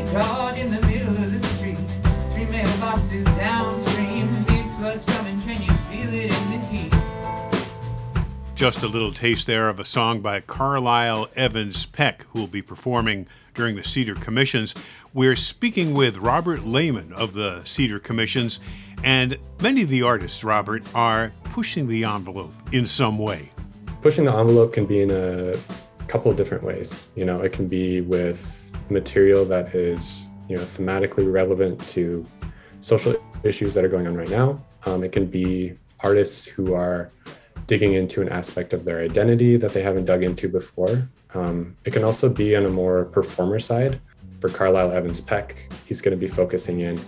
a dog in the middle of the street. Three mailboxes downstream. Big floods coming, can you feel it in the heat? Just a little taste there of a song by Carlisle Evans Peck, who will be performing during the Cedar Commissions. We're speaking with Robert Lehman of the Cedar Commissions, and many of the artists, Robert, are pushing the envelope in some way. Pushing the envelope can be in a couple of different ways. You know, it can be with material that is, you know, thematically relevant to social issues that are going on right now. Um, it can be artists who are digging into an aspect of their identity that they haven't dug into before. Um, it can also be on a more performer side. For Carlisle Evans Peck, he's going to be focusing in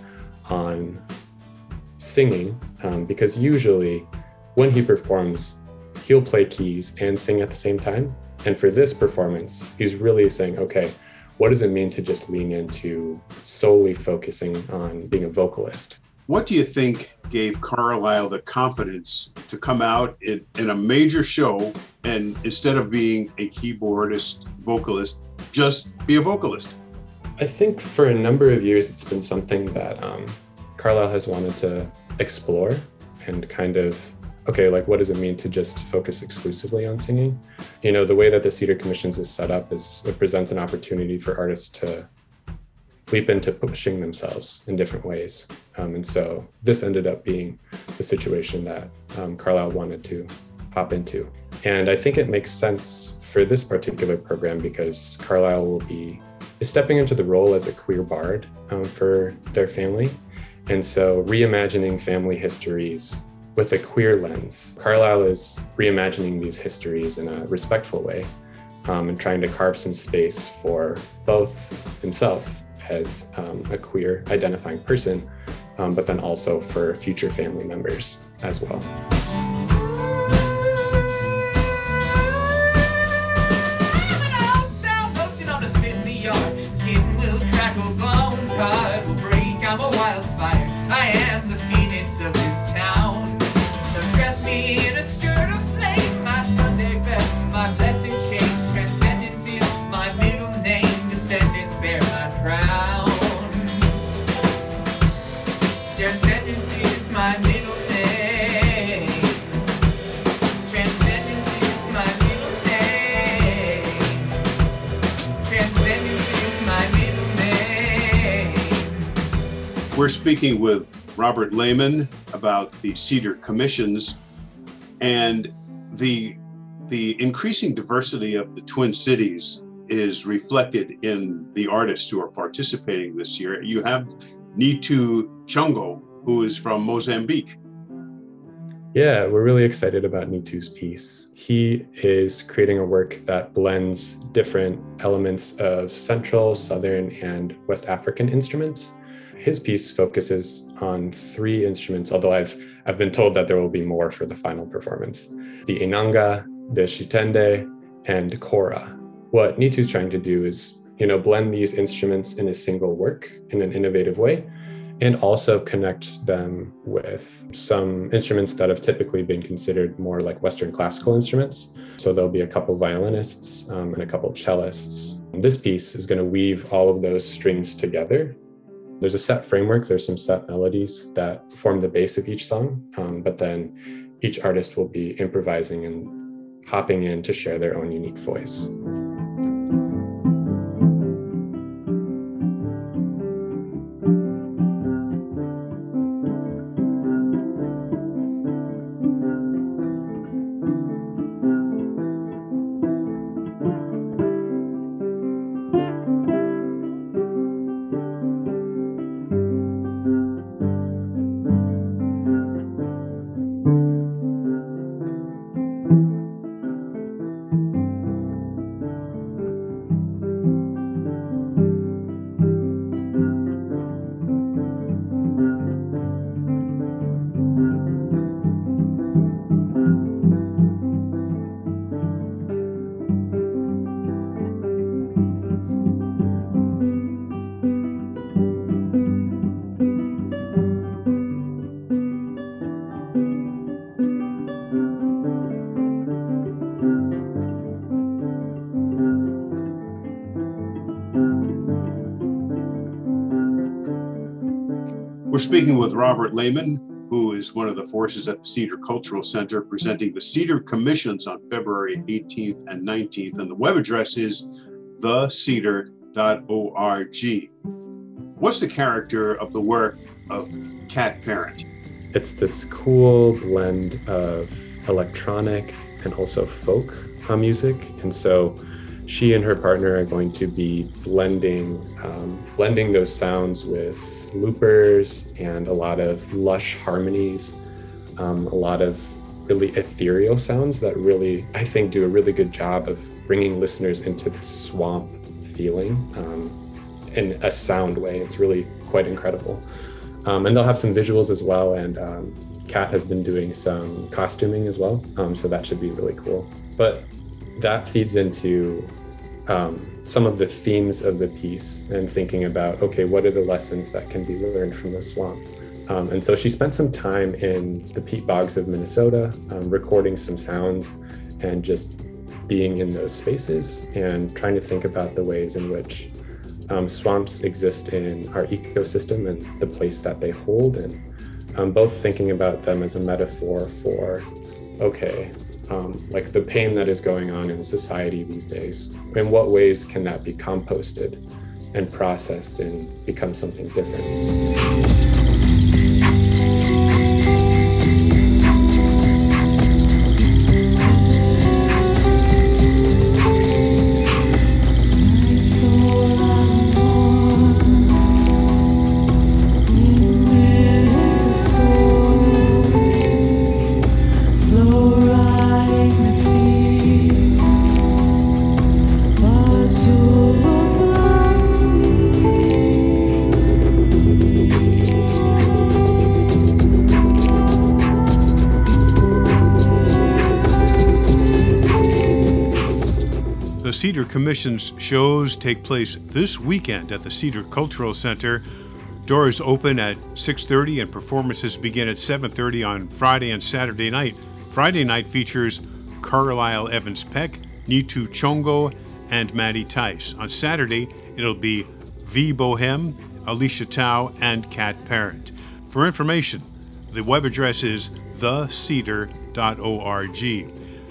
on singing um, because usually when he performs, he'll play keys and sing at the same time. And for this performance, he's really saying, okay, what does it mean to just lean into solely focusing on being a vocalist? What do you think gave Carlisle the confidence to come out in, in a major show and instead of being a keyboardist, vocalist, just be a vocalist? I think for a number of years, it's been something that um, Carlisle has wanted to explore and kind of okay, like what does it mean to just focus exclusively on singing? You know, the way that the Cedar Commissions is set up is it presents an opportunity for artists to leap into pushing themselves in different ways. Um, and so this ended up being the situation that um, Carlisle wanted to hop into. And I think it makes sense for this particular program because Carlisle will be stepping into the role as a queer bard um, for their family. And so reimagining family histories with a queer lens. Carlisle is reimagining these histories in a respectful way um, and trying to carve some space for both himself as um, a queer identifying person, um, but then also for future family members as well. We're speaking with Robert Lehman about the Cedar Commissions and the the increasing diversity of the Twin Cities is reflected in the artists who are participating this year. You have Nitu Chongo, who is from Mozambique. Yeah, we're really excited about Nitu's piece. He is creating a work that blends different elements of Central, Southern, and West African instruments his piece focuses on three instruments, although I've I've been told that there will be more for the final performance. The inanga, the chitende, and kora. What Nitu's trying to do is, you know, blend these instruments in a single work in an innovative way and also connect them with some instruments that have typically been considered more like Western classical instruments. So there'll be a couple violinists um, and a couple cellists. This piece is going to weave all of those strings together there's a set framework, there's some set melodies that form the base of each song, um, but then each artist will be improvising and hopping in to share their own unique voice. We're speaking with Robert Lehman, who is one of the forces at the Cedar Cultural Center, presenting the Cedar Commissions on February 18th and 19th. And the web address is thecedar.org. What's the character of the work of Kat Parent? It's this cool blend of electronic and also folk music. And so she and her partner are going to be blending um, blending those sounds with loopers and a lot of lush harmonies, um, a lot of really ethereal sounds that really I think do a really good job of bringing listeners into the swamp feeling um, in a sound way. It's really quite incredible. Um, and they'll have some visuals as well. And um, Kat has been doing some costuming as well. Um, so that should be really cool. But that feeds into um, some of the themes of the piece and thinking about okay, what are the lessons that can be learned from the swamp? Um, and so she spent some time in the peat bogs of Minnesota, um, recording some sounds and just being in those spaces and trying to think about the ways in which um, swamps exist in our ecosystem and the place that they hold, and um, both thinking about them as a metaphor for, okay, um, like the pain that is going on in society these days. In what ways can that be composted and processed and become something different? Cedar Commission's shows take place this weekend at the Cedar Cultural Center. Doors open at 6:30 and performances begin at 7:30 on Friday and Saturday night. Friday night features Carlisle Evans Peck, Nitu Chongo, and Maddie Tice. On Saturday, it'll be Vie Boheme, Alicia Tao, and Kat Parent. For information, the web address is thecedar.org.